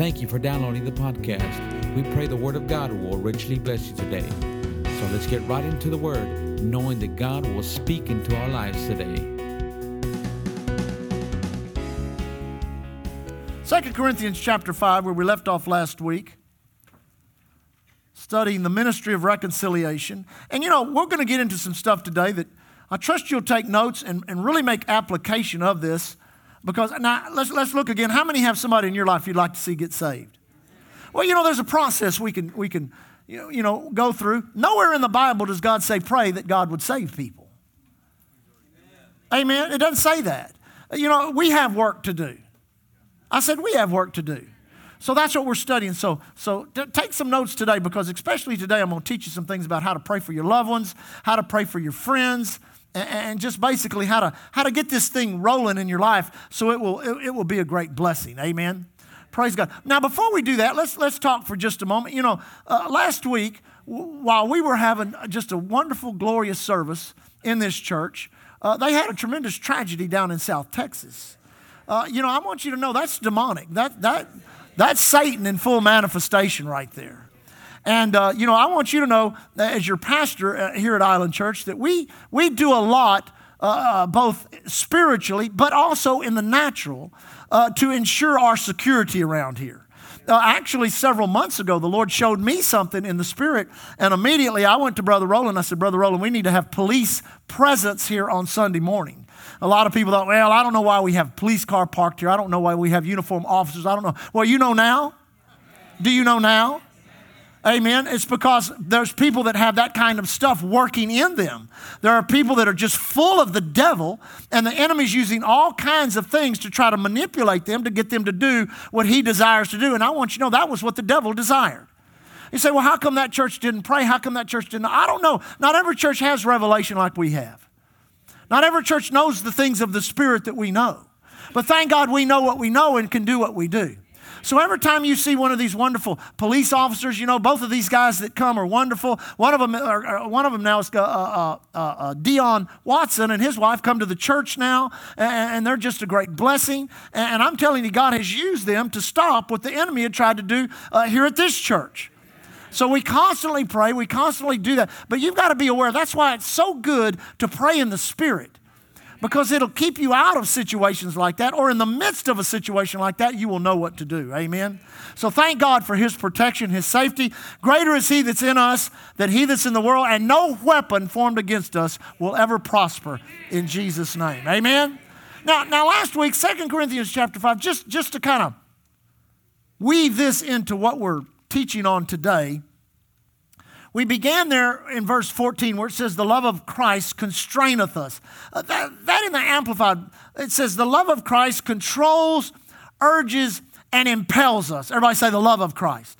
Thank you for downloading the podcast. We pray the Word of God will richly bless you today. So let's get right into the Word, knowing that God will speak into our lives today. 2 Corinthians chapter 5, where we left off last week, studying the ministry of reconciliation. And you know, we're going to get into some stuff today that I trust you'll take notes and, and really make application of this because now let's, let's look again. How many have somebody in your life you'd like to see get saved? Well, you know, there's a process we can, we can you know, you know, go through. Nowhere in the Bible does God say pray that God would save people. Amen. Amen. It doesn't say that. You know, we have work to do. I said we have work to do. So that's what we're studying. So, so t- take some notes today because, especially today, I'm going to teach you some things about how to pray for your loved ones, how to pray for your friends, and just basically how to how to get this thing rolling in your life so it will it, it, will be a great blessing. Amen? Praise god. Now before we do that let's let's talk for just a moment. You know uh, last week while we were having just a wonderful glorious service in this church uh, they had a tremendous tragedy down in south texas. Uh, you know i want you to know that's demonic. That that that's satan in full manifestation right there and, uh, you know, I want you to know, as your pastor uh, here at Island Church, that we, we do a lot, uh, uh, both spiritually, but also in the natural, uh, to ensure our security around here. Uh, actually, several months ago, the Lord showed me something in the spirit, and immediately I went to Brother Roland. I said, Brother Roland, we need to have police presence here on Sunday morning. A lot of people thought, well, I don't know why we have police car parked here. I don't know why we have uniform officers. I don't know. Well, you know now? Do you know now? Amen. It's because there's people that have that kind of stuff working in them. There are people that are just full of the devil, and the enemy's using all kinds of things to try to manipulate them to get them to do what he desires to do. And I want you to know that was what the devil desired. You say, well, how come that church didn't pray? How come that church didn't? I don't know. Not every church has revelation like we have. Not every church knows the things of the Spirit that we know. But thank God we know what we know and can do what we do. So every time you see one of these wonderful police officers, you know, both of these guys that come are wonderful. One of them, or, one of them now is uh, uh, uh, uh, Dion Watson and his wife come to the church now, and, and they're just a great blessing. And, and, I'm telling you, God has used them to stop what the enemy had tried to do uh, here at this church. So we constantly pray, we constantly do that. But you've got to be aware. That's why it's so good to pray in the Spirit because it'll keep you out of situations like that, or in the midst of a situation like that, you will know what to do. Amen. So thank God for His protection, His safety. Greater is He that's in us than He that's in the world, and no weapon formed against us will ever prosper in Jesus' name. Amen. Now, now last week, Second Corinthians chapter 5, just, just to kind of weave this into what we're teaching on today. We began there in verse 14 where it says, The love of Christ constraineth us. Uh, that, that in the Amplified, it says, The love of Christ controls, urges, and impels us. Everybody say, The love of Christ.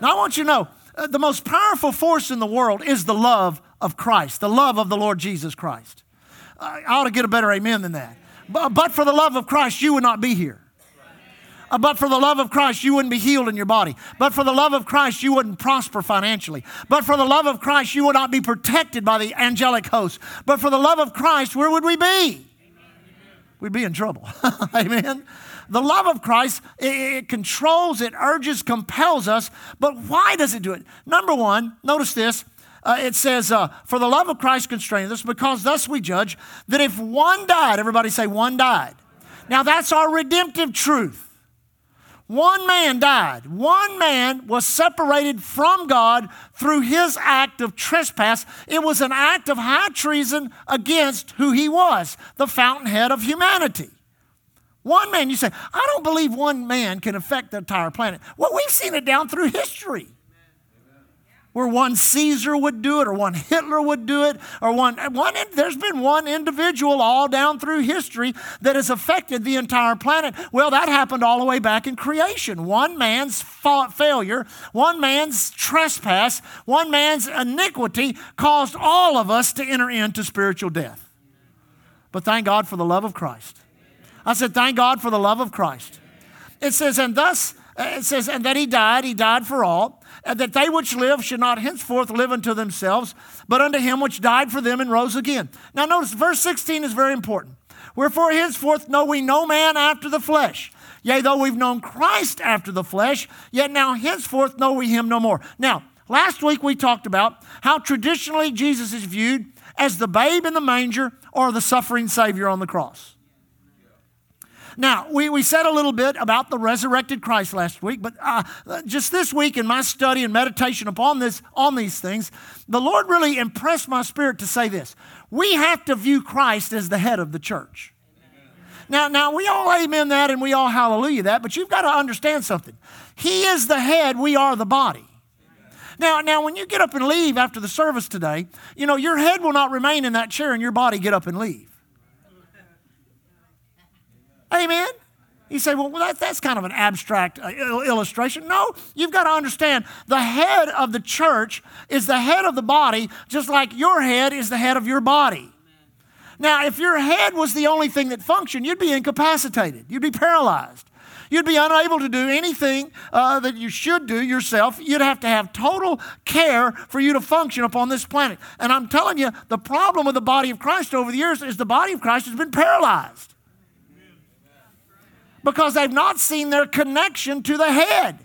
Now, I want you to know uh, the most powerful force in the world is the love of Christ, the love of the Lord Jesus Christ. Uh, I ought to get a better amen than that. But, but for the love of Christ, you would not be here. Uh, but for the love of Christ, you wouldn't be healed in your body. But for the love of Christ, you wouldn't prosper financially. But for the love of Christ, you would not be protected by the angelic host. But for the love of Christ, where would we be? We'd be in trouble. Amen. The love of Christ, it, it, controls, it urges, compels us. But why does it do it? Number one, notice this. Uh, it says, uh, For the love of Christ constraineth us, because thus we judge that if one died, everybody say, one died. Now that's our redemptive truth. One man died. One man was separated from God through his act of trespass. It was an act of high treason against who he was, the fountainhead of humanity. One man, you say, I don't believe one man can affect the entire planet. Well, we've seen it down through history where one Caesar would do it, or one Hitler would do it, or one, one there's been one individual all down through history that has affected the entire planet. Well, that happened all the way back in creation. One man's failure, one man's trespass, one man's iniquity caused all of us to enter into spiritual death. But thank God for the love of Christ. I said, thank God for the love of Christ. It says, and thus, it says, and that he died, he died for all that they which live should not henceforth live unto themselves, but unto him which died for them and rose again. Now, notice verse 16 is very important. Wherefore henceforth know we no man after the flesh. Yea, though we've known Christ after the flesh, yet now henceforth know we him no more. Now, last week we talked about how traditionally Jesus is viewed as the babe in the manger or the suffering Savior on the cross. Now, we, we said a little bit about the resurrected Christ last week, but uh, just this week in my study and meditation upon this, on these things, the Lord really impressed my spirit to say this. We have to view Christ as the head of the church. Now, now we all amen that and we all hallelujah that, but you've got to understand something. He is the head, we are the body. Now, now when you get up and leave after the service today, you know, your head will not remain in that chair and your body get up and leave. Amen. You say, well, that, that's kind of an abstract uh, illustration. No, you've got to understand the head of the church is the head of the body, just like your head is the head of your body. Now, if your head was the only thing that functioned, you'd be incapacitated, you'd be paralyzed. You'd be unable to do anything uh, that you should do yourself. You'd have to have total care for you to function upon this planet. And I'm telling you, the problem with the body of Christ over the years is the body of Christ has been paralyzed because they've not seen their connection to the head.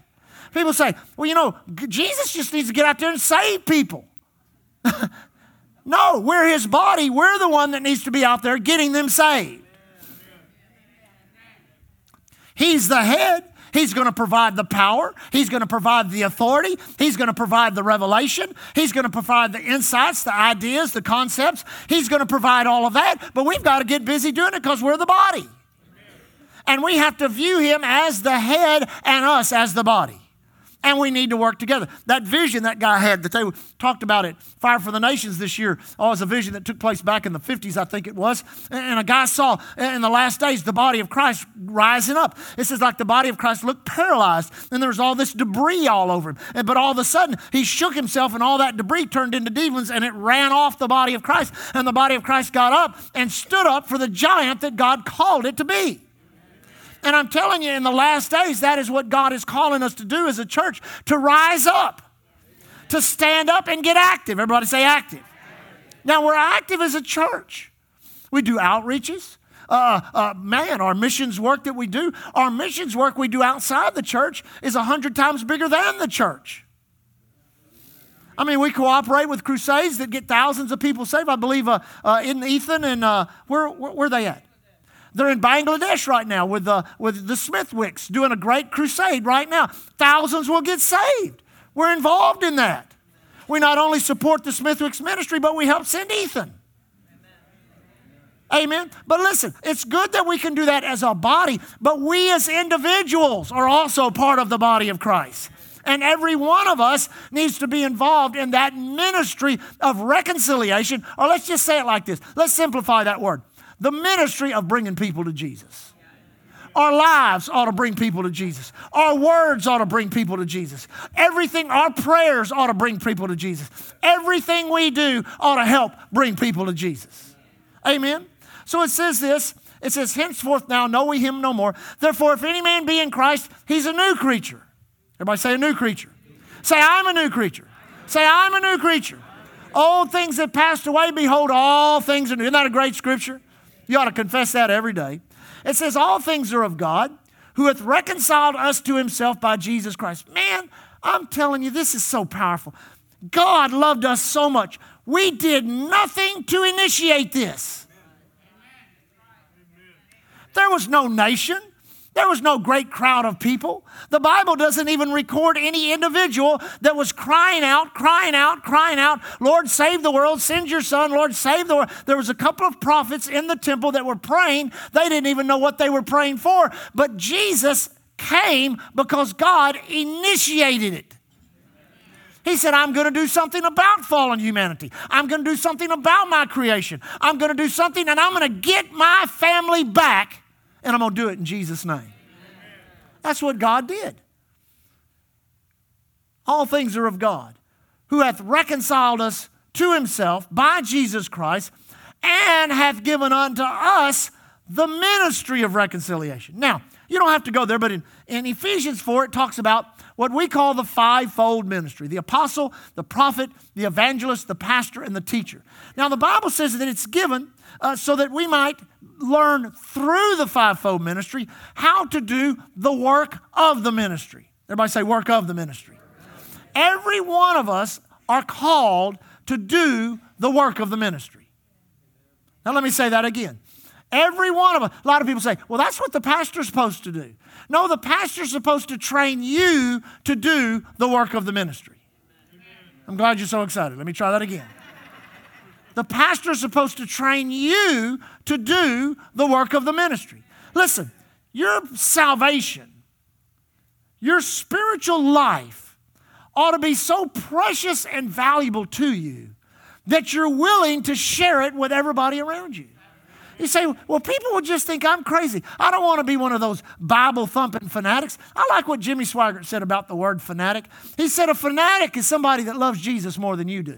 People say, well, you know, Jesus just needs to get out there and save people. no, we're his body. We're the one that needs to be out there getting them saved. He's the head. He's going to provide the power. He's going to provide the authority. He's going to provide the revelation. He's going to provide the insights, the ideas, the concepts. He's going to provide all of that. But we've got to get busy doing it because we're the body. And we have to view him as the head and us as the body. And we need to work together. That vision that guy had that they talked about it, Fire for the Nations this year, oh, was a vision that took place back in the 50s, I think it was. And a guy saw in the last days the body of Christ rising up. It says, like the body of Christ looked paralyzed, and there was all this debris all over him. But all of a sudden, he shook himself, and all that debris turned into demons, and it ran off the body of Christ. And the body of Christ got up and stood up for the giant that God called it to be. And I'm telling you, in the last days, that is what God is calling us to do as a church to rise up, to stand up and get active. Everybody say active. Now, we're active as a church. We do outreaches. Uh, uh, man, our missions work that we do, our missions work we do outside the church is a hundred times bigger than the church. I mean, we cooperate with crusades that get thousands of people saved. I believe uh, uh in Ethan and uh, where, where, where are they at? They're in Bangladesh right now with the, with the Smithwicks doing a great crusade right now. Thousands will get saved. We're involved in that. We not only support the Smithwicks ministry, but we help send Ethan. Amen. But listen, it's good that we can do that as a body, but we as individuals are also part of the body of Christ. And every one of us needs to be involved in that ministry of reconciliation. Or let's just say it like this let's simplify that word the ministry of bringing people to Jesus. Our lives ought to bring people to Jesus. Our words ought to bring people to Jesus. Everything, our prayers ought to bring people to Jesus. Everything we do ought to help bring people to Jesus. Amen. So it says this it says, Henceforth now know we him no more. Therefore, if any man be in Christ, he's a new creature. Everybody say a new creature. Say, I'm a new creature. Say, I'm a new creature. Old things have passed away, behold, all things are new. Isn't that a great scripture? You ought to confess that every day. It says, All things are of God, who hath reconciled us to himself by Jesus Christ. Man, I'm telling you, this is so powerful. God loved us so much. We did nothing to initiate this. There was no nation. There was no great crowd of people. The Bible doesn't even record any individual that was crying out, crying out, crying out, Lord, save the world, send your son, Lord, save the world. There was a couple of prophets in the temple that were praying. They didn't even know what they were praying for. But Jesus came because God initiated it. He said, I'm going to do something about fallen humanity. I'm going to do something about my creation. I'm going to do something and I'm going to get my family back and I'm going to do it in Jesus' name. That's what God did. All things are of God, who hath reconciled us to himself by Jesus Christ and hath given unto us the ministry of reconciliation. Now, you don't have to go there, but in, in Ephesians 4, it talks about what we call the fivefold ministry the apostle, the prophet, the evangelist, the pastor, and the teacher. Now, the Bible says that it's given uh, so that we might learn through the fivefold ministry how to do the work of the ministry. Everybody say, work of the ministry. Every one of us are called to do the work of the ministry. Now, let me say that again. Every one of us. A lot of people say, well, that's what the pastor's supposed to do. No, the pastor's supposed to train you to do the work of the ministry. I'm glad you're so excited. Let me try that again. The pastor is supposed to train you to do the work of the ministry. Listen, your salvation, your spiritual life ought to be so precious and valuable to you that you're willing to share it with everybody around you. You say, well, people will just think I'm crazy. I don't want to be one of those Bible thumping fanatics. I like what Jimmy Swaggart said about the word fanatic. He said, a fanatic is somebody that loves Jesus more than you do.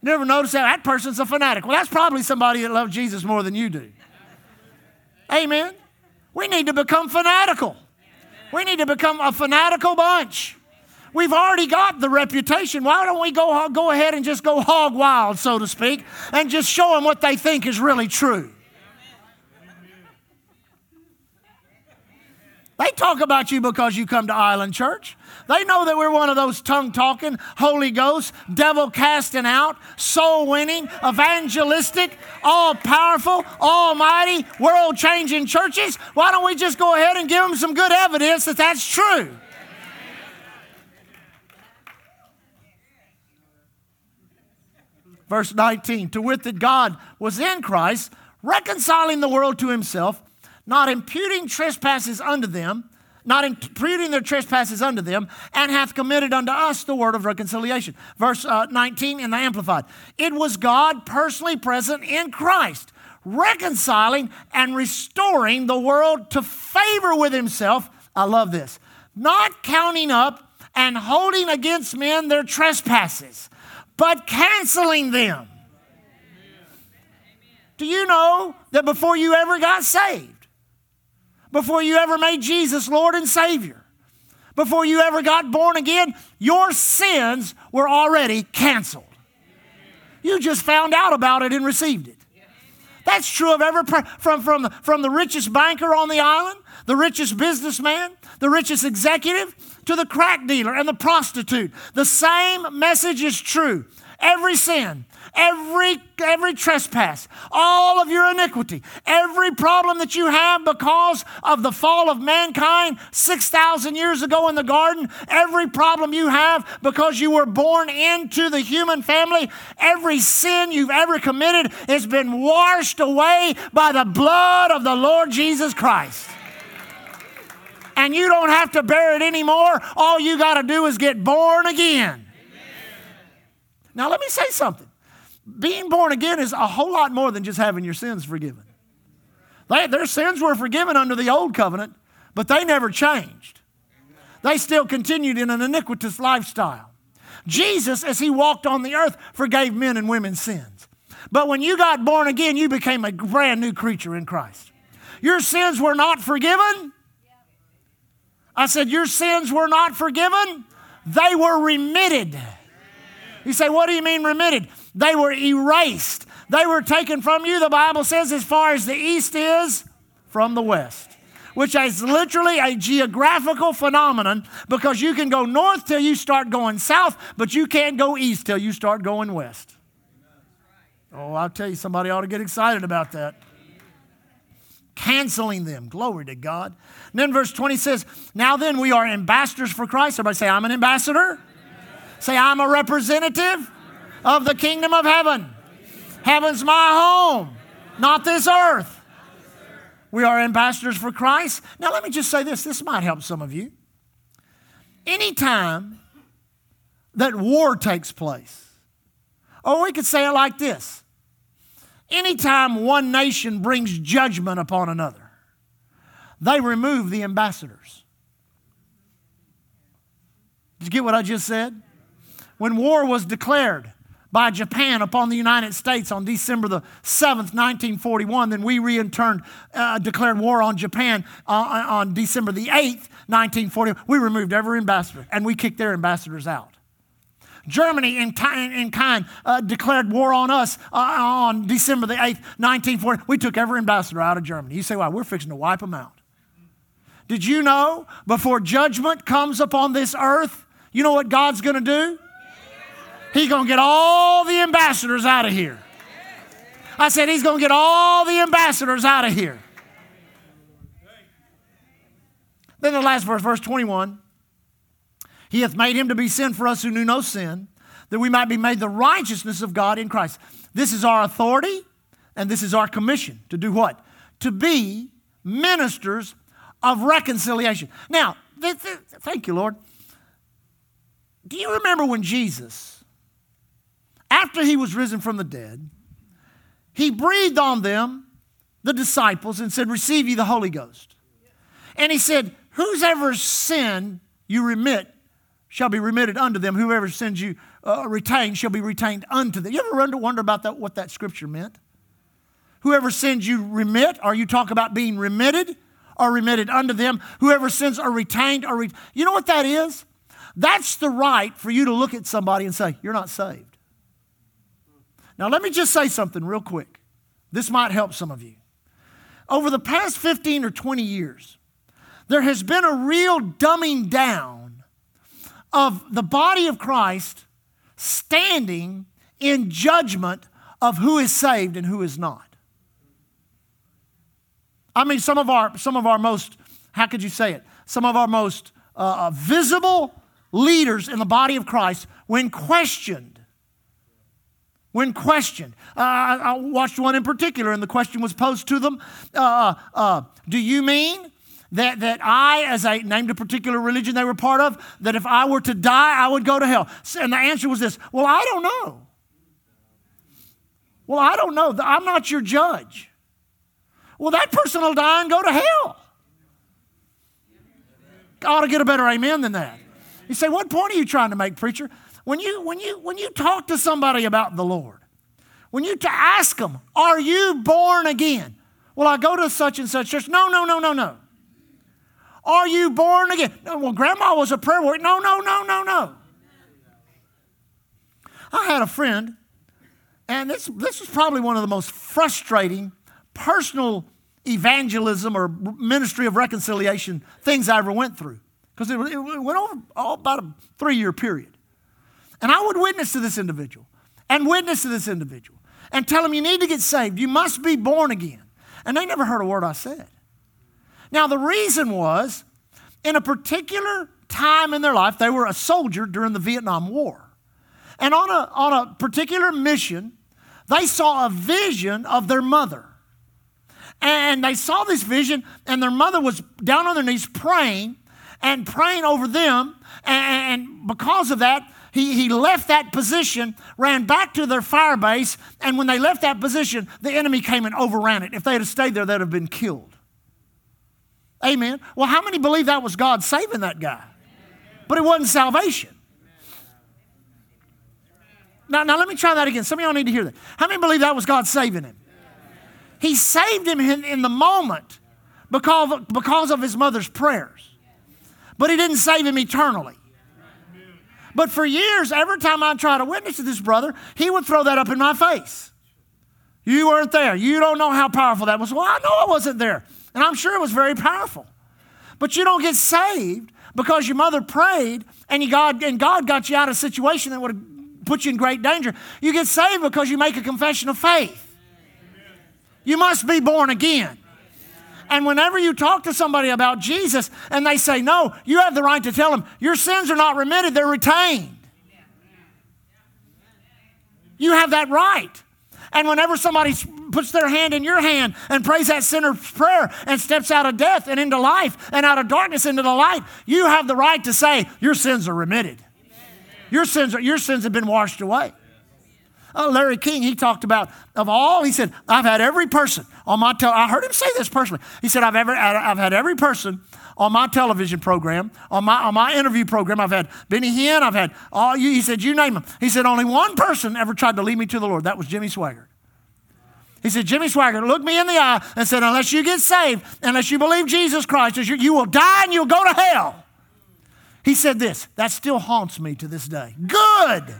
Never notice that? That person's a fanatic. Well, that's probably somebody that loves Jesus more than you do. Amen. We need to become fanatical. We need to become a fanatical bunch. We've already got the reputation. Why don't we go, go ahead and just go hog wild, so to speak, and just show them what they think is really true? They talk about you because you come to Island Church. They know that we're one of those tongue talking, Holy Ghost, devil casting out, soul winning, evangelistic, all powerful, almighty, world changing churches. Why don't we just go ahead and give them some good evidence that that's true? Verse 19, to wit, that God was in Christ, reconciling the world to himself, not imputing trespasses unto them, not imputing their trespasses unto them, and hath committed unto us the word of reconciliation. Verse uh, 19 in the Amplified. It was God personally present in Christ, reconciling and restoring the world to favor with himself. I love this. Not counting up and holding against men their trespasses but canceling them. Do you know that before you ever got saved, before you ever made Jesus Lord and Savior, before you ever got born again, your sins were already canceled? You just found out about it and received it. That's true of every from from from the richest banker on the island, the richest businessman, the richest executive, to the crack dealer and the prostitute. The same message is true. Every sin, every, every trespass, all of your iniquity, every problem that you have because of the fall of mankind 6,000 years ago in the garden, every problem you have because you were born into the human family, every sin you've ever committed has been washed away by the blood of the Lord Jesus Christ and you don't have to bear it anymore. All you got to do is get born again. Now, let me say something. Being born again is a whole lot more than just having your sins forgiven. They, their sins were forgiven under the old covenant, but they never changed. They still continued in an iniquitous lifestyle. Jesus, as he walked on the earth, forgave men and women's sins. But when you got born again, you became a brand new creature in Christ. Your sins were not forgiven, I said, Your sins were not forgiven, they were remitted. You say, What do you mean remitted? They were erased. They were taken from you, the Bible says, as far as the east is from the west, which is literally a geographical phenomenon because you can go north till you start going south, but you can't go east till you start going west. Oh, I'll tell you, somebody ought to get excited about that canceling them. Glory to God. And then verse 20 says, Now then, we are ambassadors for Christ. Everybody say, I'm an ambassador. Say, I'm a representative of the kingdom of heaven. Heaven's my home, not this earth. We are ambassadors for Christ. Now, let me just say this this might help some of you. Anytime that war takes place, or we could say it like this Anytime one nation brings judgment upon another, they remove the ambassadors. Did you get what I just said? When war was declared by Japan upon the United States on December the 7th, 1941, then we re uh, declared war on Japan uh, on December the 8th, 1940. We removed every ambassador and we kicked their ambassadors out. Germany, in, in kind, uh, declared war on us uh, on December the 8th, 1940. We took every ambassador out of Germany. You say, why? We're fixing to wipe them out. Did you know before judgment comes upon this earth, you know what God's going to do? He's going to get all the ambassadors out of here. I said, He's going to get all the ambassadors out of here. Then the last verse, verse 21 He hath made him to be sin for us who knew no sin, that we might be made the righteousness of God in Christ. This is our authority and this is our commission to do what? To be ministers of reconciliation. Now, th- th- thank you, Lord. Do you remember when Jesus, after he was risen from the dead, he breathed on them, the disciples, and said, Receive ye the Holy Ghost. And he said, Whosoever sin you remit shall be remitted unto them. Whoever sins you uh, retain shall be retained unto them. You ever wonder, about that, what that scripture meant? Whoever sins you remit, or you talk about being remitted, or remitted unto them. Whoever sins are retained, or re- you know what that is? That's the right for you to look at somebody and say, You're not saved. Now, let me just say something real quick. This might help some of you. Over the past 15 or 20 years, there has been a real dumbing down of the body of Christ standing in judgment of who is saved and who is not. I mean, some of our, some of our most, how could you say it? Some of our most uh, uh visible leaders in the body of Christ, when questioned, when questioned, uh, I watched one in particular, and the question was posed to them uh, uh, uh, Do you mean that, that I, as I named a particular religion they were part of, that if I were to die, I would go to hell? And the answer was this Well, I don't know. Well, I don't know. I'm not your judge. Well, that person will die and go to hell. I ought to get a better amen than that. You say, what point are you trying to make, preacher? When you, when you, when you talk to somebody about the Lord, when you to ask them, are you born again? Well, I go to such and such church. No, no, no, no, no. Are you born again? No, well, grandma was a prayer warrior. No, no, no, no, no. I had a friend, and this, this was probably one of the most frustrating personal evangelism or ministry of reconciliation things I ever went through because it, it, went over oh, about a three year period. And I would witness to this individual and witness to this individual and tell them, you need to get saved. You must be born again. And they never heard a word I said. Now, the reason was in a particular time in their life, they were a soldier during the Vietnam War. And on a, on a particular mission, they saw a vision of their mother. And they saw this vision, and their mother was down on their knees praying and praying over them. And because of that, he, he left that position, ran back to their fire base, and when they left that position, the enemy came and overran it. If they had stayed there, they'd have been killed. Amen. Well, how many believe that was God saving that guy? But it wasn't salvation. Now, now let me try that again. Some of y'all need to hear that. How many believe that was God saving him? He saved him in, in the moment because because of his mother's prayers. But he didn't save him eternally. But for years, every time I tried to witness to this brother, he would throw that up in my face. You weren't there. You don't know how powerful that was. Well, I know I wasn't there. And I'm sure it was very powerful. But you don't get saved because your mother prayed and, you God, and God got you out of a situation that would have put you in great danger. You get saved because you make a confession of faith. You must be born again. And whenever you talk to somebody about Jesus and they say no, you have the right to tell them your sins are not remitted, they're retained. You have that right. And whenever somebody puts their hand in your hand and prays that sinner's prayer and steps out of death and into life and out of darkness into the light, you have the right to say, Your sins are remitted. Your sins, are, your sins have been washed away. Uh, Larry King, he talked about, of all, he said, I've had every person on my, tel- I heard him say this personally. He said, I've, ever, I've had every person on my television program, on my, on my interview program. I've had Benny Hinn, I've had all you. He said, you name them. He said, only one person ever tried to lead me to the Lord. That was Jimmy Swaggart. He said, Jimmy Swaggart looked me in the eye and said, unless you get saved, unless you believe Jesus Christ, you will die and you'll go to hell. He said this, that still haunts me to this day. Good.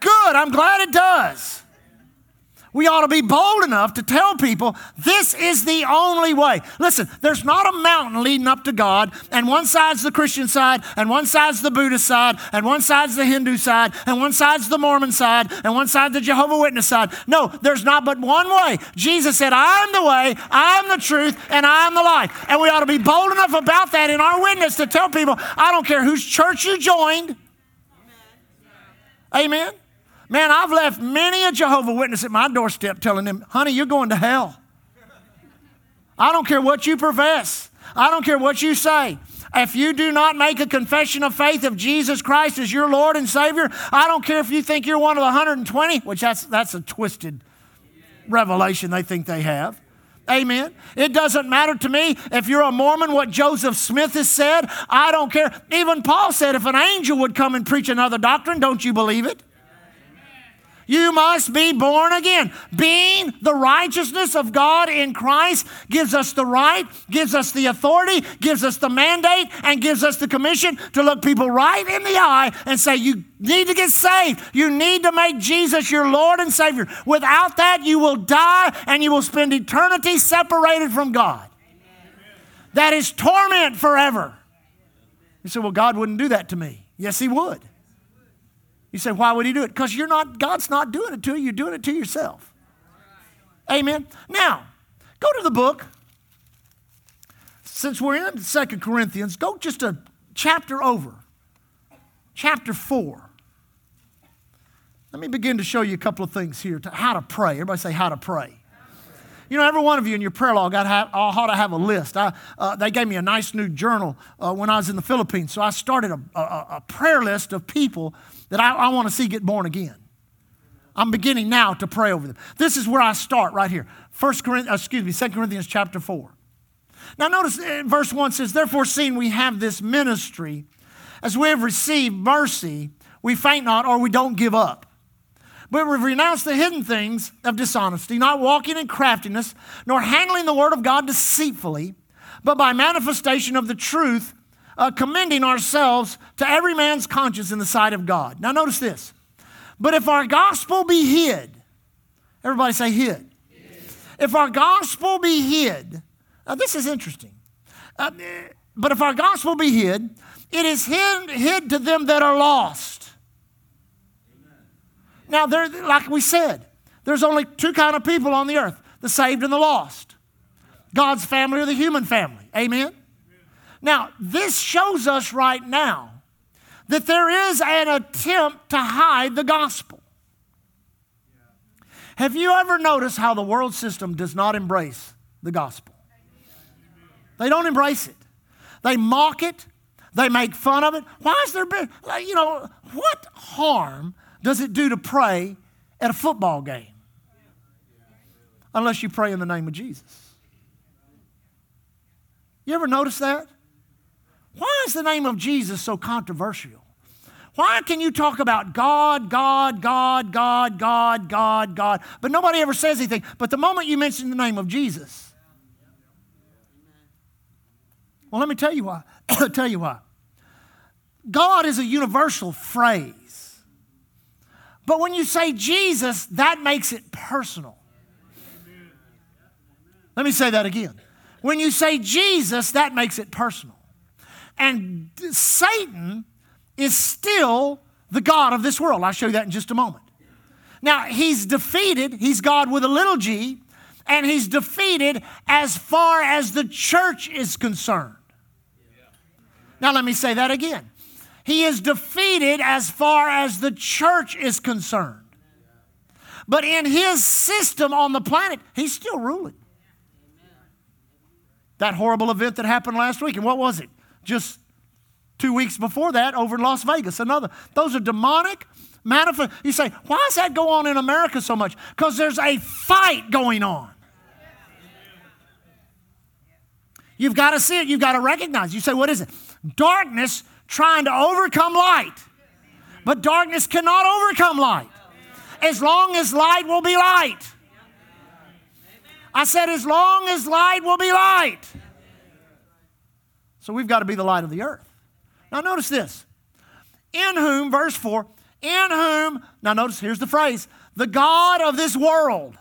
Good, I'm glad it does we ought to be bold enough to tell people this is the only way. Listen, there's not a mountain leading up to God, and one side's the Christian side, and one side's the Buddhist side, and one side's the Hindu side, and one side's the Mormon side, and one side's the Jehovah Witness side. No, there's not but one way. Jesus said, I'm the way, I'm the truth, and I'm the life. And we ought to be bold enough about that in our witness to tell people, I don't care whose church you joined. Amen. Man, I've left many a Jehovah Witness at my doorstep telling them, honey, you're going to hell. I don't care what you profess. I don't care what you say. If you do not make a confession of faith of Jesus Christ as your Lord and Savior, I don't care if you think you're one of the 120, which that's, that's a twisted revelation they think they have. Amen. It doesn't matter to me if you're a Mormon what Joseph Smith has said. I don't care. Even Paul said if an angel would come and preach another doctrine, don't you believe it? You must be born again. Being the righteousness of God in Christ gives us the right, gives us the authority, gives us the mandate, and gives us the commission to look people right in the eye and say, You need to get saved. You need to make Jesus your Lord and Savior. Without that, you will die and you will spend eternity separated from God. That is torment forever. You say, Well, God wouldn't do that to me. Yes, He would. You say, why would he do it? Because you're not, God's not doing it to you, you're doing it to yourself. Amen. Now, go to the book. Since we're in Second Corinthians, go just a chapter over. Chapter 4. Let me begin to show you a couple of things here to how to pray. Everybody say how to pray. You know, every one of you in your prayer log got have, ought to have a list. I, uh, they gave me a nice new journal uh, when I was in the Philippines, so I started a, a, a prayer list of people that I, I want to see get born again. I'm beginning now to pray over them. This is where I start right here. First Corinthians, uh, excuse me, 2 Corinthians chapter 4. Now notice uh, verse 1 says, Therefore, seeing we have this ministry, as we have received mercy, we faint not or we don't give up. But we renounce the hidden things of dishonesty, not walking in craftiness, nor handling the word of God deceitfully, but by manifestation of the truth, uh, commending ourselves to every man's conscience in the sight of God. Now, notice this. But if our gospel be hid, everybody say hid. If our gospel be hid, now this is interesting. Uh, but if our gospel be hid, it is hid, hid to them that are lost. Now, there, like we said, there's only two kind of people on the earth the saved and the lost God's family or the human family. Amen? Now, this shows us right now that there is an attempt to hide the gospel. Have you ever noticed how the world system does not embrace the gospel? They don't embrace it. They mock it. They make fun of it. Why is there, been, you know, what harm does it do to pray at a football game? Unless you pray in the name of Jesus. You ever notice that? Why is the name of Jesus so controversial? Why can you talk about God, God, God, God, God, God, God, but nobody ever says anything? But the moment you mention the name of Jesus, well, let me tell you why. tell you why. God is a universal phrase. But when you say Jesus, that makes it personal. Let me say that again. When you say Jesus, that makes it personal. And Satan is still the God of this world. I'll show you that in just a moment. Now, he's defeated, he's God with a little g, and he's defeated as far as the church is concerned. Now, let me say that again. He is defeated as far as the church is concerned. But in his system on the planet, he's still ruling. That horrible event that happened last week, and what was it? just two weeks before that over in Las Vegas. Another. Those are demonic manifest. You say, why does that go on in America so much? Because there's a fight going on. You've got to see it. You've got to recognize. You say, what is it? Darkness trying to overcome light. But darkness cannot overcome light. As long as light will be light. I said, as long as light will be light. So we've got to be the light of the earth. Now, notice this. In whom, verse 4, in whom, now notice here's the phrase, the God of this world.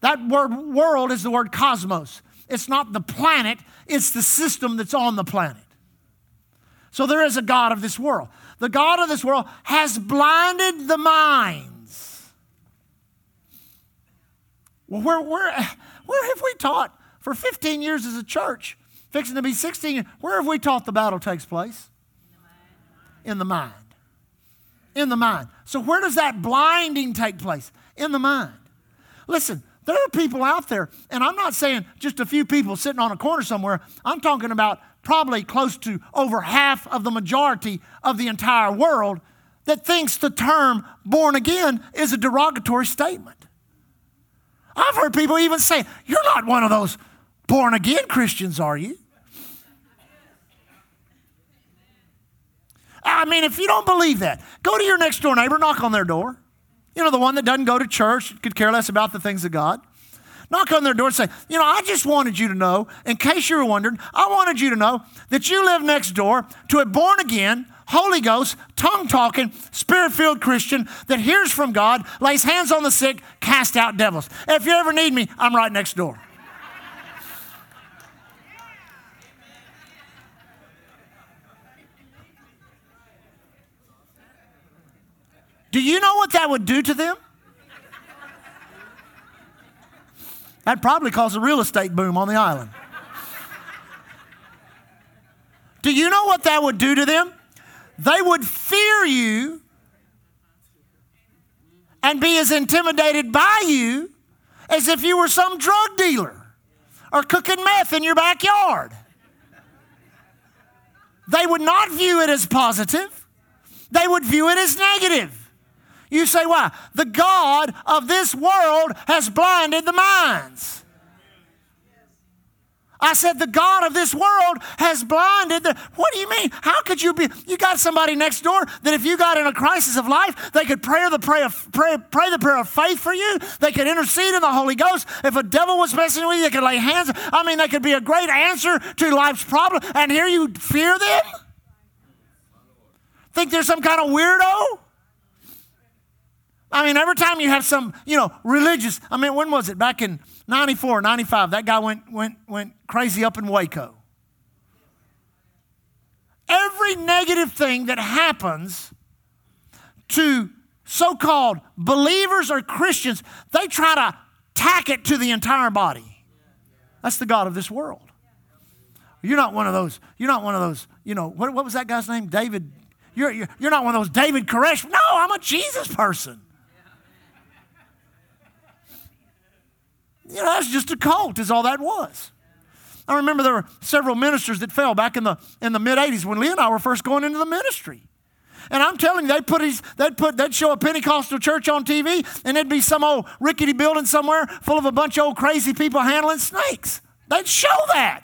That word world is the word cosmos. It's not the planet, it's the system that's on the planet. So there is a God of this world. The God of this world has blinded the minds. Well, where, where, where have we taught for 15 years as a church? Fixing to be 16, where have we taught the battle takes place? In the mind. In the mind. So, where does that blinding take place? In the mind. Listen, there are people out there, and I'm not saying just a few people sitting on a corner somewhere. I'm talking about probably close to over half of the majority of the entire world that thinks the term born again is a derogatory statement. I've heard people even say, You're not one of those born again Christians, are you? I mean, if you don't believe that, go to your next door neighbor, knock on their door. You know, the one that doesn't go to church, could care less about the things of God. Knock on their door and say, You know, I just wanted you to know, in case you were wondering, I wanted you to know that you live next door to a born again, Holy Ghost, tongue talking, spirit filled Christian that hears from God, lays hands on the sick, cast out devils. If you ever need me, I'm right next door. Do you know what that would do to them? That'd probably cause a real estate boom on the island. Do you know what that would do to them? They would fear you and be as intimidated by you as if you were some drug dealer or cooking meth in your backyard. They would not view it as positive, they would view it as negative. You say, why? The God of this world has blinded the minds. I said, the God of this world has blinded the. What do you mean? How could you be? You got somebody next door that if you got in a crisis of life, they could pray the prayer, of, pray, pray the prayer of faith for you. They could intercede in the Holy Ghost. If a devil was messing with you, they could lay hands. I mean, they could be a great answer to life's problem. And here you fear them? Think they're some kind of weirdo? I mean, every time you have some, you know, religious, I mean, when was it? Back in 94, 95, that guy went, went, went crazy up in Waco. Every negative thing that happens to so called believers or Christians, they try to tack it to the entire body. That's the God of this world. You're not one of those, you're not one of those, you know, what, what was that guy's name? David. You're, you're, you're not one of those David Koresh. No, I'm a Jesus person. You know, that's just a cult, is all that was. I remember there were several ministers that fell back in the, in the mid 80s when Lee and I were first going into the ministry. And I'm telling you, they'd put his, they'd put they'd show a Pentecostal church on TV, and it'd be some old rickety building somewhere full of a bunch of old crazy people handling snakes. They'd show that.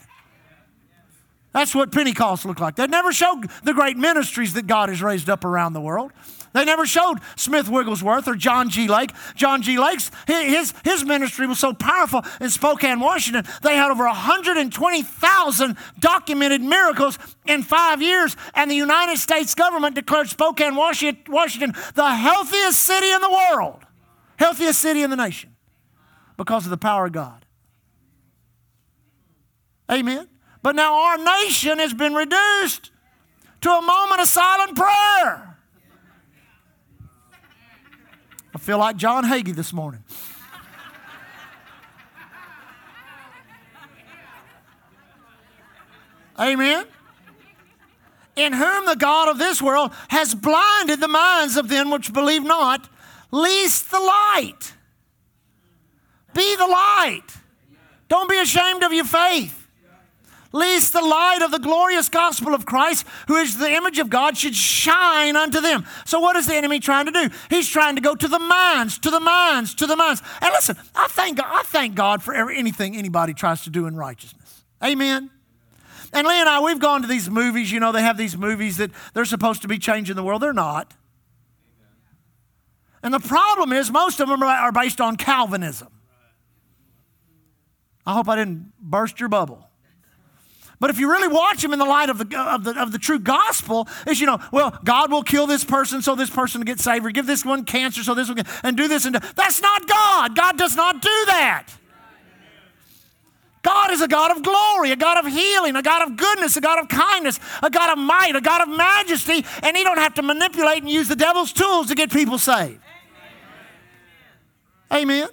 That's what Pentecost looked like. They'd never show the great ministries that God has raised up around the world. They never showed Smith Wigglesworth or John G. Lake. John G. Lake's, his, his ministry was so powerful in Spokane, Washington, they had over 120,000 documented miracles in five years, and the United States government declared Spokane, Washington, the healthiest city in the world, healthiest city in the nation, because of the power of God. Amen. But now our nation has been reduced to a moment of silent prayer. I feel like John Hagee this morning. Amen. In whom the God of this world has blinded the minds of them which believe not, least the light. Be the light. Don't be ashamed of your faith lest the light of the glorious gospel of Christ, who is the image of God, should shine unto them. So, what is the enemy trying to do? He's trying to go to the minds, to the minds, to the minds. And listen, I thank God, I thank God for anything anybody tries to do in righteousness. Amen. And Lee and I, we've gone to these movies. You know, they have these movies that they're supposed to be changing the world. They're not. And the problem is, most of them are based on Calvinism. I hope I didn't burst your bubble. But if you really watch them in the light of the, of, the, of the true gospel, is you know, well, God will kill this person so this person will get saved, or give this one cancer so this one, get, and do this and do. That's not God. God does not do that. God is a God of glory, a God of healing, a God of goodness, a God of kindness, a God of might, a God of majesty, and He don't have to manipulate and use the devil's tools to get people saved. Amen. Amen.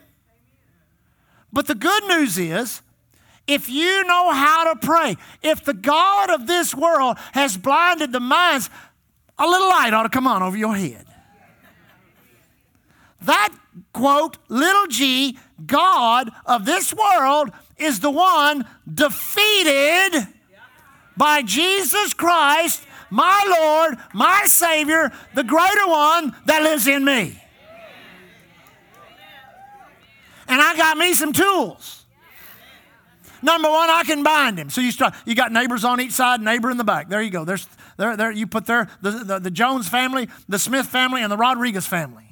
But the good news is if you know how to pray, if the God of this world has blinded the minds, a little light ought to come on over your head. That quote, little g, God of this world is the one defeated by Jesus Christ, my Lord, my Savior, the greater one that lives in me. And I got me some tools. Number one, I can bind him. So you start. You got neighbors on each side, neighbor in the back. There you go. There's there, there. You put there the, the, the Jones family, the Smith family, and the Rodriguez family.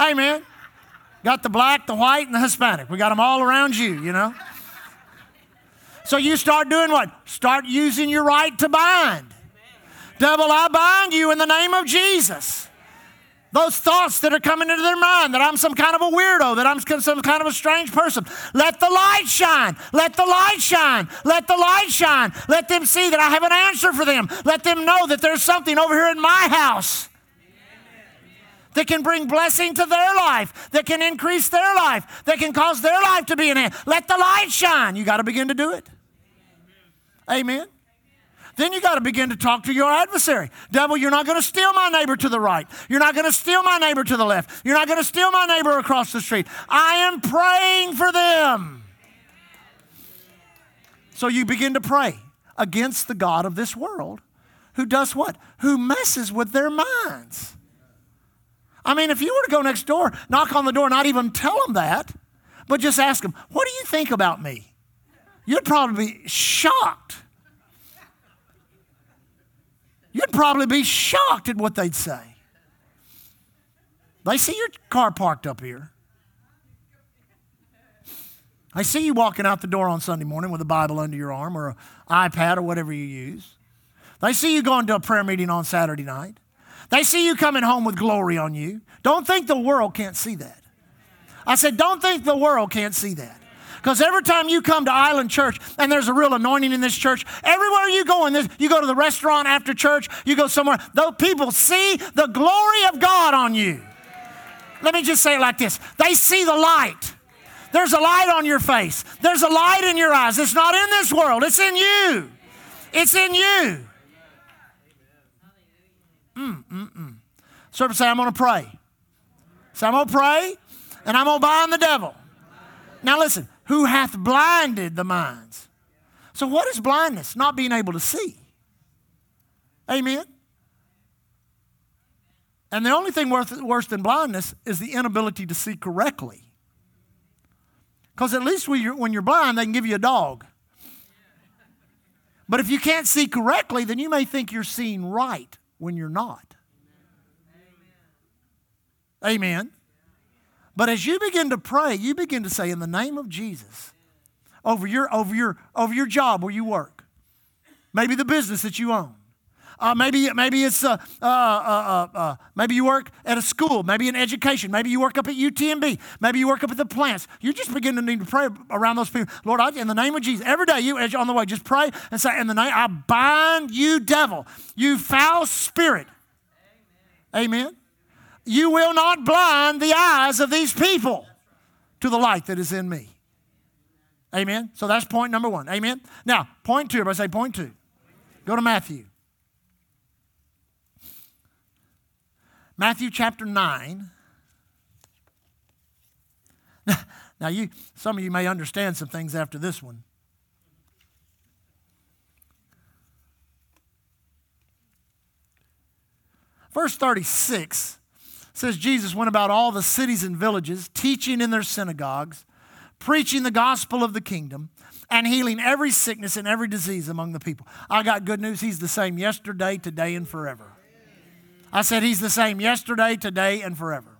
Amen. Got the black, the white, and the Hispanic. We got them all around you. You know. So you start doing what? Start using your right to bind. Devil, I bind you in the name of Jesus. Those thoughts that are coming into their mind that I'm some kind of a weirdo, that I'm some kind of a strange person. Let the light shine. Let the light shine. Let the light shine. Let them see that I have an answer for them. Let them know that there's something over here in my house that can bring blessing to their life, that can increase their life, that can cause their life to be in it. Let the light shine. You got to begin to do it. Amen. Then you got to begin to talk to your adversary. Devil, you're not going to steal my neighbor to the right. You're not going to steal my neighbor to the left. You're not going to steal my neighbor across the street. I am praying for them. So you begin to pray against the God of this world who does what? Who messes with their minds. I mean, if you were to go next door, knock on the door, not even tell them that, but just ask them, What do you think about me? You'd probably be shocked. You'd probably be shocked at what they'd say. They see your car parked up here. I see you walking out the door on Sunday morning with a Bible under your arm or an iPad or whatever you use. They see you going to a prayer meeting on Saturday night. They see you coming home with glory on you. Don't think the world can't see that. I said, don't think the world can't see that. Because every time you come to Island Church and there's a real anointing in this church, everywhere you go in this, you go to the restaurant after church, you go somewhere, those people see the glory of God on you. Let me just say it like this they see the light. There's a light on your face, there's a light in your eyes. It's not in this world, it's in you. It's in you. Mm, mm, mm. Say, I'm going to pray. So I'm going to pray and I'm going to bind the devil. Now listen, who hath blinded the minds. So, what is blindness? Not being able to see. Amen. And the only thing worse, worse than blindness is the inability to see correctly. Because at least when you're, when you're blind, they can give you a dog. But if you can't see correctly, then you may think you're seeing right when you're not. Amen. But as you begin to pray, you begin to say, in the name of Jesus, over your, over your, over your job where you work, maybe the business that you own. Uh, maybe, maybe it's uh uh, uh, uh, uh, maybe you work at a school, maybe in education, maybe you work up at UTMB, maybe you work up at the plants. You just begin to need to pray around those people. Lord, I, in the name of Jesus, every day you as you're on the way, just pray and say, in the name, I bind you, devil, you foul spirit. Amen. Amen you will not blind the eyes of these people to the light that is in me. Amen. So that's point number one. Amen. Now, point two, everybody say point two. Go to Matthew. Matthew chapter 9. Now, you, some of you may understand some things after this one. Verse 36 says Jesus went about all the cities and villages, teaching in their synagogues, preaching the gospel of the kingdom, and healing every sickness and every disease among the people. I got good news. He's the same yesterday, today, and forever. I said he's the same yesterday, today, and forever.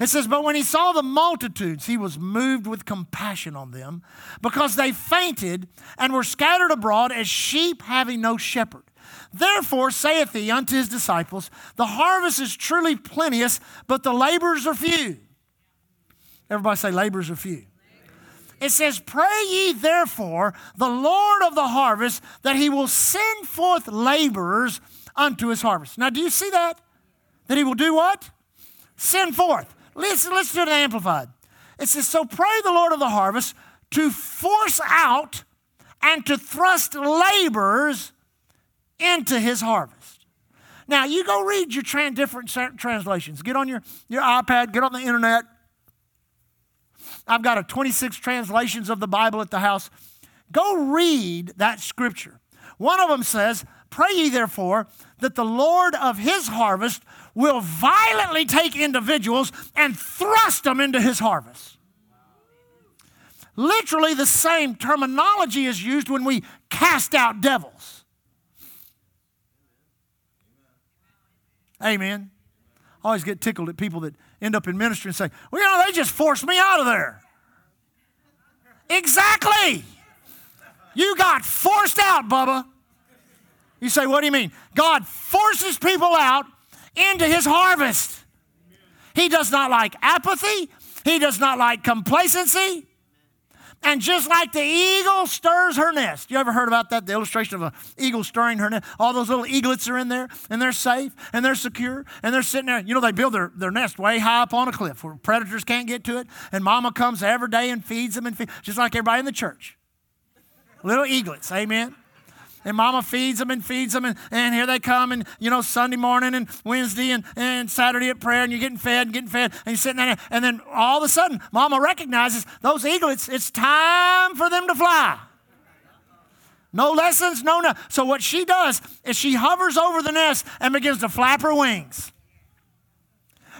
It says, But when he saw the multitudes, he was moved with compassion on them, because they fainted and were scattered abroad as sheep having no shepherd. Therefore saith he unto his disciples, The harvest is truly plenteous, but the laborers are few. Everybody say, Laborers are few. It says, Pray ye therefore the Lord of the harvest that he will send forth laborers unto his harvest. Now, do you see that? That he will do what? Send forth. Listen, listen to it Amplified. It says, So pray the Lord of the harvest to force out and to thrust laborers into his harvest. Now, you go read your trans- different translations. Get on your, your iPad, get on the internet. I've got a 26 translations of the Bible at the house. Go read that scripture. One of them says, Pray ye therefore that the Lord of his harvest will violently take individuals and thrust them into his harvest. Literally, the same terminology is used when we cast out devils. Amen. I always get tickled at people that end up in ministry and say, Well, you know, they just forced me out of there. Exactly. You got forced out, Bubba. You say, What do you mean? God forces people out into his harvest. He does not like apathy, he does not like complacency. And just like the eagle stirs her nest. You ever heard about that? The illustration of an eagle stirring her nest. All those little eaglets are in there and they're safe and they're secure and they're sitting there. You know, they build their, their nest way high up on a cliff where predators can't get to it. And mama comes every day and feeds them and feeds, just like everybody in the church. Little eaglets, amen and mama feeds them and feeds them and, and here they come and you know sunday morning and wednesday and, and saturday at prayer and you're getting fed and getting fed and you're sitting there and then all of a sudden mama recognizes those eaglets it's time for them to fly. No lessons no no. So what she does is she hovers over the nest and begins to flap her wings.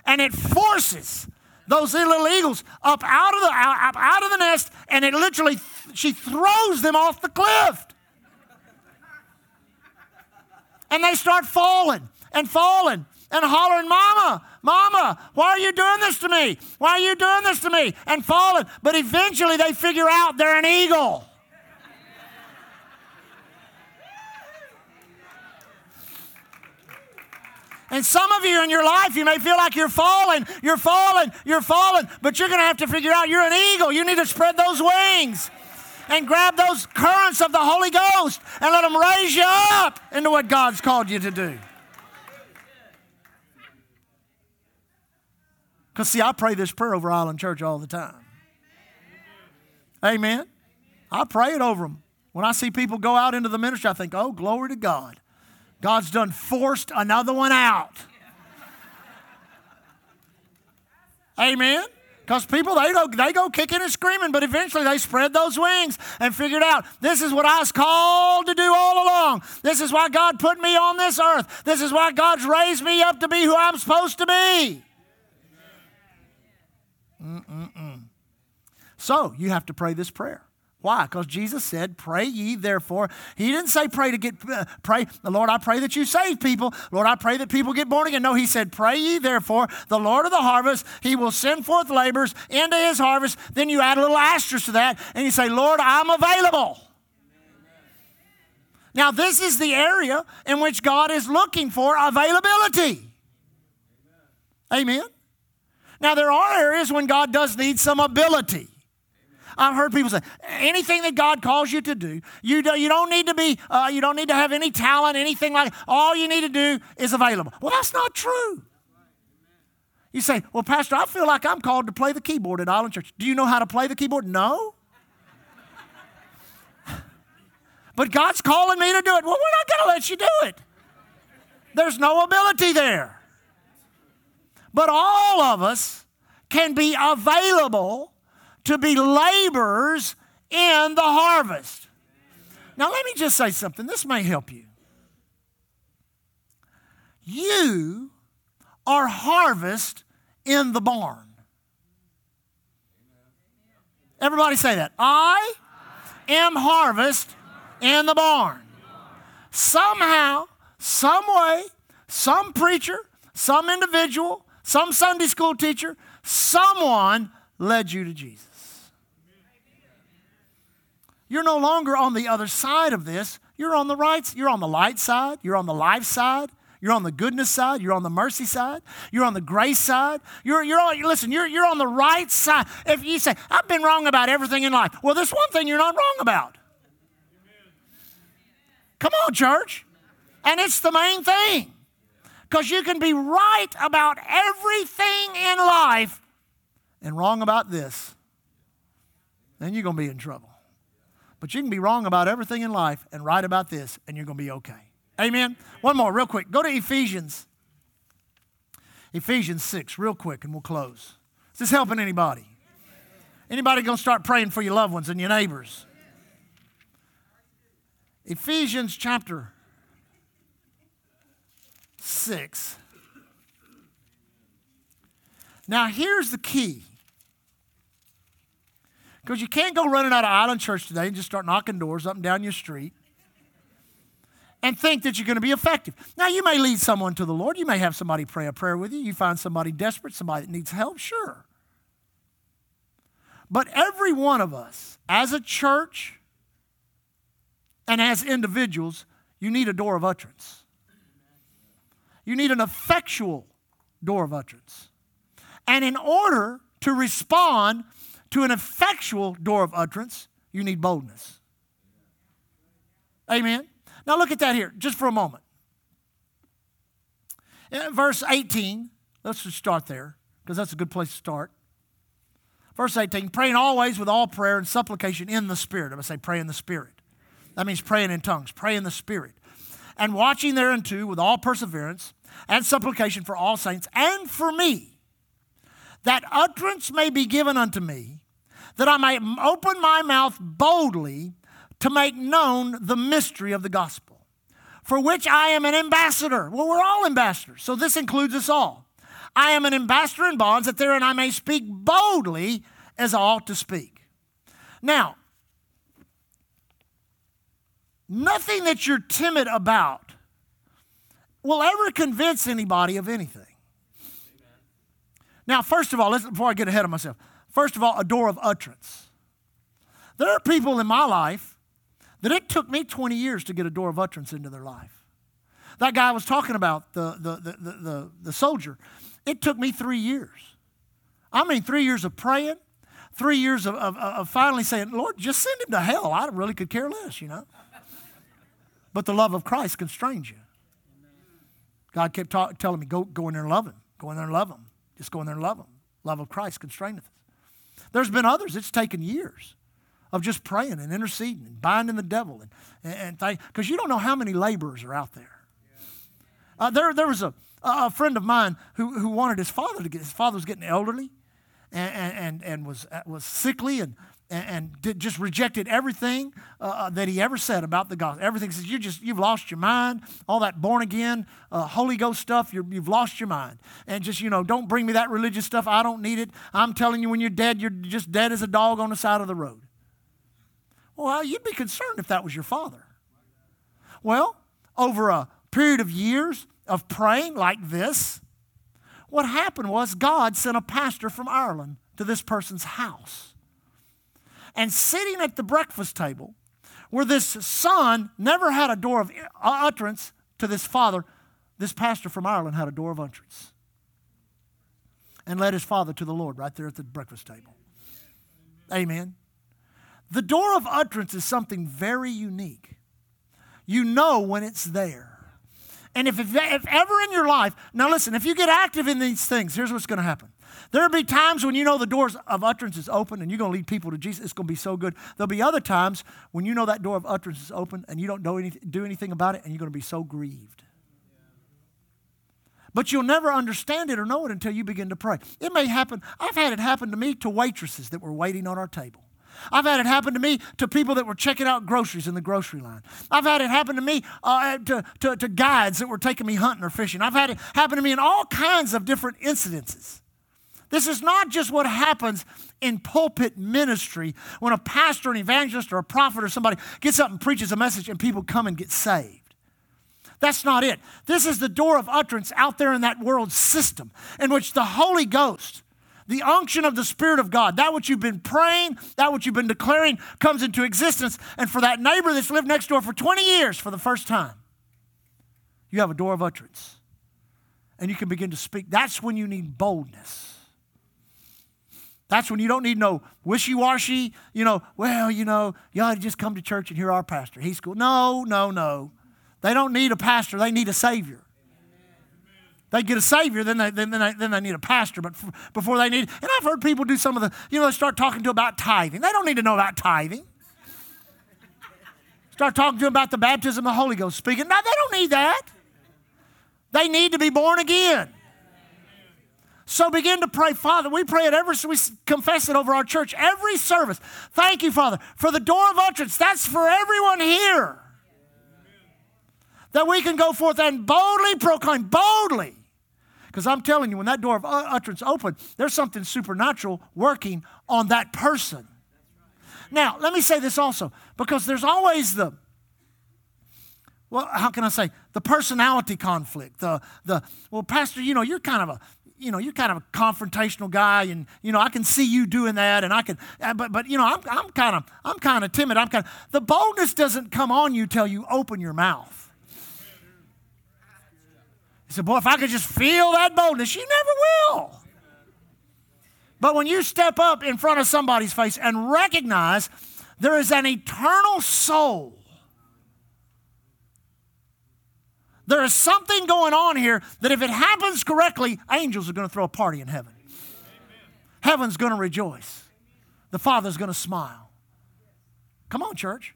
And it forces those little eagles up out of the out, out of the nest and it literally she throws them off the cliff and they start falling and falling and hollering, Mama, Mama, why are you doing this to me? Why are you doing this to me? And falling. But eventually they figure out they're an eagle. And some of you in your life, you may feel like you're falling, you're falling, you're falling, but you're going to have to figure out you're an eagle. You need to spread those wings and grab those currents of the Holy Ghost and let them raise you up into what God's called you to do. Because, see, I pray this prayer over Island Church all the time. Amen. I pray it over them. When I see people go out into the ministry, I think, oh, glory to God. God's done forced another one out. Amen. Because people, they go, they go kicking and screaming, but eventually they spread those wings and figured out this is what I was called to do all along. This is why God put me on this earth. This is why God's raised me up to be who I'm supposed to be. Mm-mm-mm. So you have to pray this prayer. Why? Because Jesus said, Pray ye therefore. He didn't say pray to get, uh, pray, Lord, I pray that you save people. Lord, I pray that people get born again. No, he said, Pray ye therefore, the Lord of the harvest, he will send forth laborers into his harvest. Then you add a little asterisk to that and you say, Lord, I'm available. Now, this is the area in which God is looking for availability. Amen. Now, there are areas when God does need some ability. I've heard people say anything that God calls you to do, you, do, you don't need to be, uh, you don't need to have any talent, anything like. All you need to do is available. Well, that's not true. You say, well, Pastor, I feel like I'm called to play the keyboard at Island Church. Do you know how to play the keyboard? No. but God's calling me to do it. Well, we're not going to let you do it. There's no ability there. But all of us can be available to be laborers in the harvest. Now, let me just say something. This may help you. You are harvest in the barn. Everybody say that. I am harvest in the barn. Somehow, some way, some preacher, some individual, some Sunday school teacher someone led you to Jesus. You're no longer on the other side of this. You're on the right, you're on the light side, you're on the life side, you're on the goodness side, you're on the mercy side, you're on the grace side. You're, you're on, listen, you're, you're on the right side. If you say, I've been wrong about everything in life, well, there's one thing you're not wrong about. Come on, church. And it's the main thing. Because you can be right about everything in life and wrong about this. Then you're going to be in trouble. But you can be wrong about everything in life and right about this, and you're going to be okay. Amen. One more, real quick. Go to Ephesians. Ephesians 6, real quick, and we'll close. Is this helping anybody? Anybody going to start praying for your loved ones and your neighbors? Ephesians chapter 6. Now, here's the key because you can't go running out of Island Church today and just start knocking doors up and down your street and think that you're going to be effective. Now, you may lead someone to the Lord. You may have somebody pray a prayer with you. You find somebody desperate, somebody that needs help, sure. But every one of us, as a church and as individuals, you need a door of utterance. You need an effectual door of utterance. And in order to respond to an effectual door of utterance, you need boldness. Amen. Now look at that here, just for a moment. In verse 18, let's just start there, because that's a good place to start. Verse 18, praying always with all prayer and supplication in the Spirit. I'm going to say pray in the Spirit. That means praying in tongues, pray in the Spirit. And watching thereunto with all perseverance and supplication for all saints and for me, that utterance may be given unto me, that I may open my mouth boldly to make known the mystery of the gospel, for which I am an ambassador. Well, we're all ambassadors, so this includes us all. I am an ambassador in bonds, that therein I may speak boldly as I ought to speak. Now, nothing that you're timid about will ever convince anybody of anything. Now, first of all, before I get ahead of myself, first of all, a door of utterance. There are people in my life that it took me 20 years to get a door of utterance into their life. That guy I was talking about, the, the, the, the, the, the soldier, it took me three years. I mean, three years of praying, three years of, of, of finally saying, Lord, just send him to hell. I really could care less, you know. But the love of Christ constrains you. God kept ta- telling me, go, go in there and love him. Go in there and love him. Just go in there and love them. Love of Christ constraineth us. There's been others, it's taken years of just praying and interceding and binding the devil and, and because you don't know how many laborers are out there. Uh, there, there was a, a friend of mine who, who wanted his father to get, his father was getting elderly and, and, and was, was sickly and, and did, just rejected everything uh, uh, that he ever said about the gospel. Everything says you just you've lost your mind. All that born again, uh, Holy Ghost stuff, you have lost your mind. And just you know, don't bring me that religious stuff. I don't need it. I'm telling you, when you're dead, you're just dead as a dog on the side of the road. Well, you'd be concerned if that was your father. Well, over a period of years of praying like this, what happened was God sent a pastor from Ireland to this person's house. And sitting at the breakfast table, where this son never had a door of utterance to this father, this pastor from Ireland had a door of utterance and led his father to the Lord right there at the breakfast table. Amen. The door of utterance is something very unique. You know when it's there. And if, if, if, ever in your life, now listen, if you get active in these things, here's what's going to happen. There'll be times when you know the doors of utterance is open and you're going to lead people to Jesus. It's going to be so good. There'll be other times when you know that door of utterance is open and you don't do anything, do anything about it and you're going to be so grieved. But you'll never understand it or know it until you begin to pray. It may happen. I've had it happen to me to waitresses that were waiting on our table. I've had it happen to me to people that were checking out groceries in the grocery line. I've had it happen to me uh, to, to, to guides that were taking me hunting or fishing. I've had it happen to me in all kinds of different incidences. This is not just what happens in pulpit ministry when a pastor, an evangelist, or a prophet or somebody gets up and preaches a message and people come and get saved. That's not it. This is the door of utterance out there in that world system in which the Holy Ghost the unction of the Spirit of God, that which you've been praying, that which you've been declaring, comes into existence. And for that neighbor that's lived next door for 20 years for the first time, you have a door of utterance. And you can begin to speak. That's when you need boldness. That's when you don't need no wishy washy, you know, well, you know, you ought to just come to church and hear our pastor. He's cool. No, no, no. They don't need a pastor, they need a Savior. They get a Savior, then they, then, they, then they need a pastor. But before they need, and I've heard people do some of the, you know, they start talking to about tithing. They don't need to know about tithing. Start talking to them about the baptism of the Holy Ghost speaking. Now, they don't need that. They need to be born again. So begin to pray, Father. We pray it every, we confess it over our church every service. Thank you, Father, for the door of utterance. That's for everyone here. That we can go forth and boldly proclaim, boldly. Because I'm telling you, when that door of utterance opened, there's something supernatural working on that person. Now, let me say this also, because there's always the, well, how can I say, the personality conflict. The, the, well, Pastor, you know, you're kind of a, you know, you're kind of a confrontational guy, and you know, I can see you doing that, and I can, uh, but but you know, I'm I'm kind of I'm kind of timid. I'm kind of the boldness doesn't come on you till you open your mouth. He said, Boy, if I could just feel that boldness, you never will. But when you step up in front of somebody's face and recognize there is an eternal soul, there is something going on here that if it happens correctly, angels are going to throw a party in heaven. Heaven's going to rejoice. The Father's going to smile. Come on, church.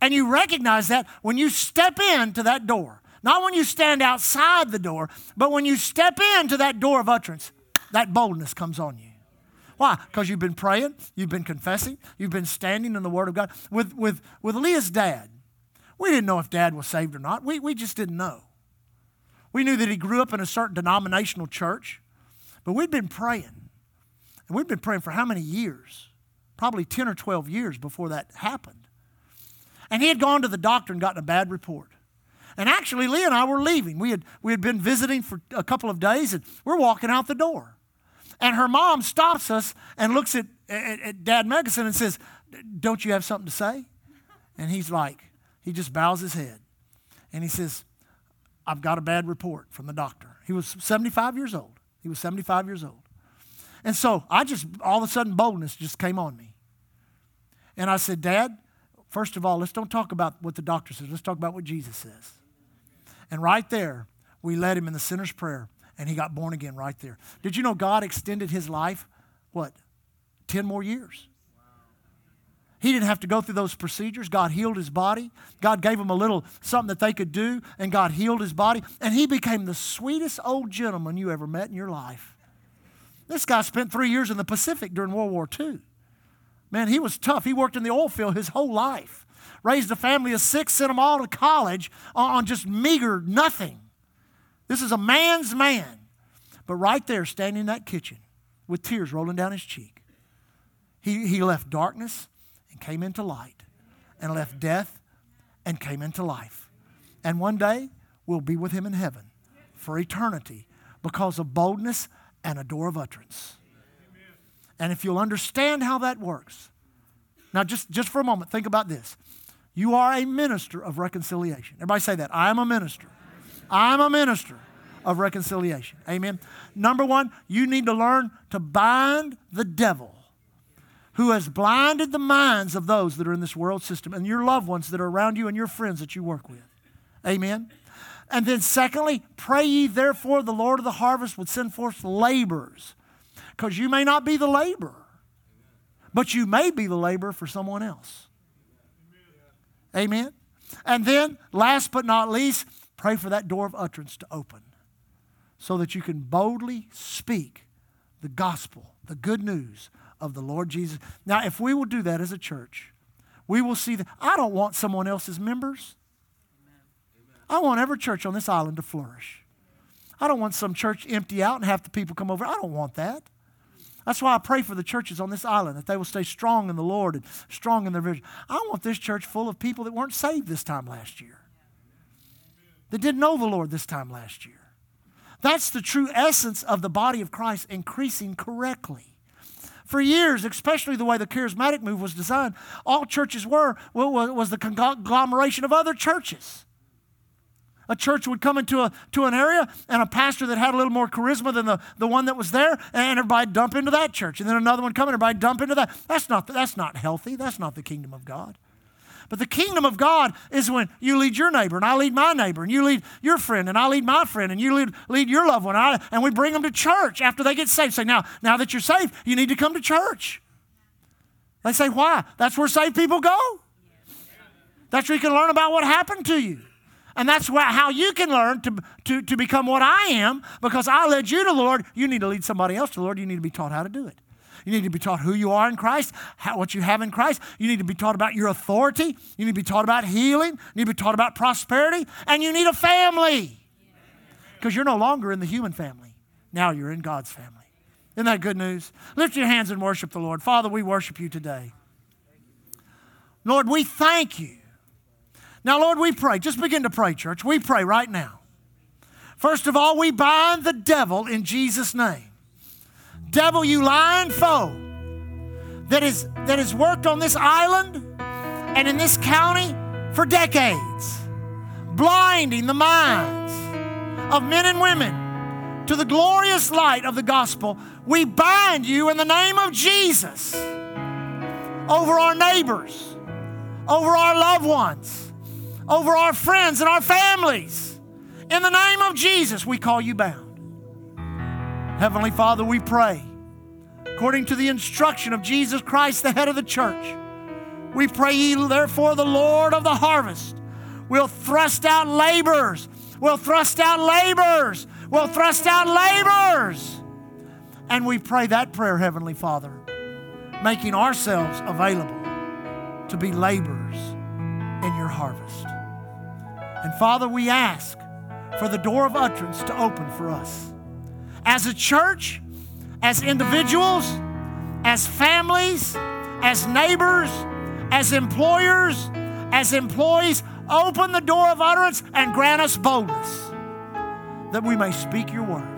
And you recognize that when you step into that door. Not when you stand outside the door, but when you step into that door of utterance, that boldness comes on you. Why? Because you've been praying, you've been confessing, you've been standing in the Word of God. With, with, with Leah's dad, we didn't know if dad was saved or not. We, we just didn't know. We knew that he grew up in a certain denominational church, but we'd been praying. And we'd been praying for how many years? Probably 10 or 12 years before that happened. And he had gone to the doctor and gotten a bad report. And actually, Lee and I were leaving. We had, we had been visiting for a couple of days, and we're walking out the door. And her mom stops us and looks at, at, at Dad Megason and says, Don't you have something to say? And he's like, he just bows his head. And he says, I've got a bad report from the doctor. He was 75 years old. He was 75 years old. And so I just, all of a sudden, boldness just came on me. And I said, Dad, first of all, let's don't talk about what the doctor says. Let's talk about what Jesus says. And right there, we led him in the sinner's prayer, and he got born again right there. Did you know God extended his life, what, 10 more years? He didn't have to go through those procedures. God healed his body. God gave him a little something that they could do, and God healed his body. And he became the sweetest old gentleman you ever met in your life. This guy spent three years in the Pacific during World War II. Man, he was tough. He worked in the oil field his whole life raised a family of six, sent them all to college on just meager nothing. This is a man's man. But right there, standing in that kitchen with tears rolling down his cheek, he, he left darkness came into light, and left death and came into life. And one day, we'll be with him in heaven for eternity because of boldness and a door of utterance. And if you'll understand how that works, now just, just for a moment, think about this. You are a minister of reconciliation. Everybody say that. I'm a minister. I'm a minister of reconciliation. Amen. Number one, you need to learn to bind the devil who has blinded the minds of those that are in this world system and your loved ones that are around you and your friends that you work with. Amen. And then, secondly, pray ye therefore the Lord of the harvest would send forth laborers. Because you may not be the laborer, but you may be the laborer for someone else. Amen. And then, last but not least, pray for that door of utterance to open so that you can boldly speak the gospel, the good news of the Lord Jesus. Now, if we will do that as a church, we will see that. I don't want someone else's members. I want every church on this island to flourish. I don't want some church empty out and half the people come over. I don't want that. That's why I pray for the churches on this island that they will stay strong in the Lord and strong in their vision. I want this church full of people that weren't saved this time last year, that didn't know the Lord this time last year, That's the true essence of the body of Christ increasing correctly. For years, especially the way the charismatic move was designed, all churches were was the conglomeration of other churches. A church would come into a, to an area and a pastor that had a little more charisma than the, the one that was there, and everybody dump into that church. And then another one come, and everybody dump into that. That's not, that's not healthy. That's not the kingdom of God. But the kingdom of God is when you lead your neighbor, and I lead my neighbor, and you lead your friend, and I lead my friend, and you lead, lead your loved one, and, I, and we bring them to church after they get saved. Say, now, now that you're saved, you need to come to church. They say, why? That's where saved people go. That's where you can learn about what happened to you. And that's how you can learn to, to, to become what I am because I led you to the Lord. You need to lead somebody else to the Lord. You need to be taught how to do it. You need to be taught who you are in Christ, how, what you have in Christ. You need to be taught about your authority. You need to be taught about healing. You need to be taught about prosperity. And you need a family because you're no longer in the human family. Now you're in God's family. Isn't that good news? Lift your hands and worship the Lord. Father, we worship you today. Lord, we thank you. Now, Lord, we pray. Just begin to pray, church. We pray right now. First of all, we bind the devil in Jesus' name. Devil, you lying foe that, is, that has worked on this island and in this county for decades, blinding the minds of men and women to the glorious light of the gospel. We bind you in the name of Jesus over our neighbors, over our loved ones, over our friends and our families. In the name of Jesus, we call you bound. Heavenly Father, we pray, according to the instruction of Jesus Christ, the head of the church, we pray ye, therefore, the Lord of the harvest will thrust out laborers, will thrust out laborers, will thrust out laborers. And we pray that prayer, Heavenly Father, making ourselves available to be laborers in your harvest. And Father, we ask for the door of utterance to open for us as a church, as individuals, as families, as neighbors, as employers, as employees, open the door of utterance and grant us boldness that we may speak your word.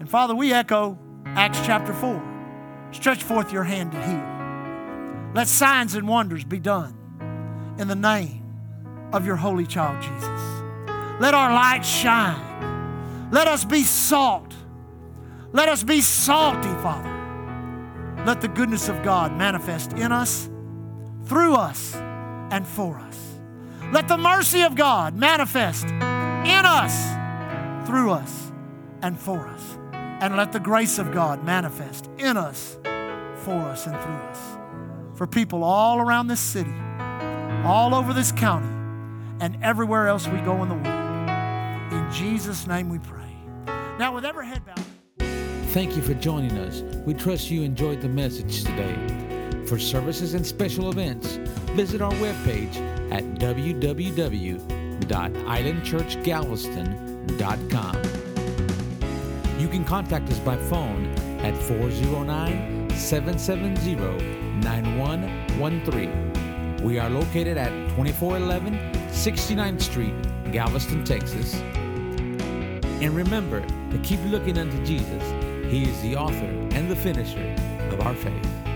And Father, we echo Acts chapter 4. Stretch forth your hand to heal. Let signs and wonders be done in the name of your holy child Jesus. Let our light shine let us be salt. Let us be salty, Father. Let the goodness of God manifest in us, through us, and for us. Let the mercy of God manifest in us, through us, and for us. And let the grace of God manifest in us, for us, and through us. For people all around this city, all over this county, and everywhere else we go in the world. In Jesus' name we pray. Now, with every head bowed. Thank you for joining us. We trust you enjoyed the message today. For services and special events, visit our webpage at www.islandchurchgalveston.com. You can contact us by phone at 409 770 9113. We are located at 2411 69th Street, Galveston, Texas. And remember to keep looking unto Jesus. He is the author and the finisher of our faith.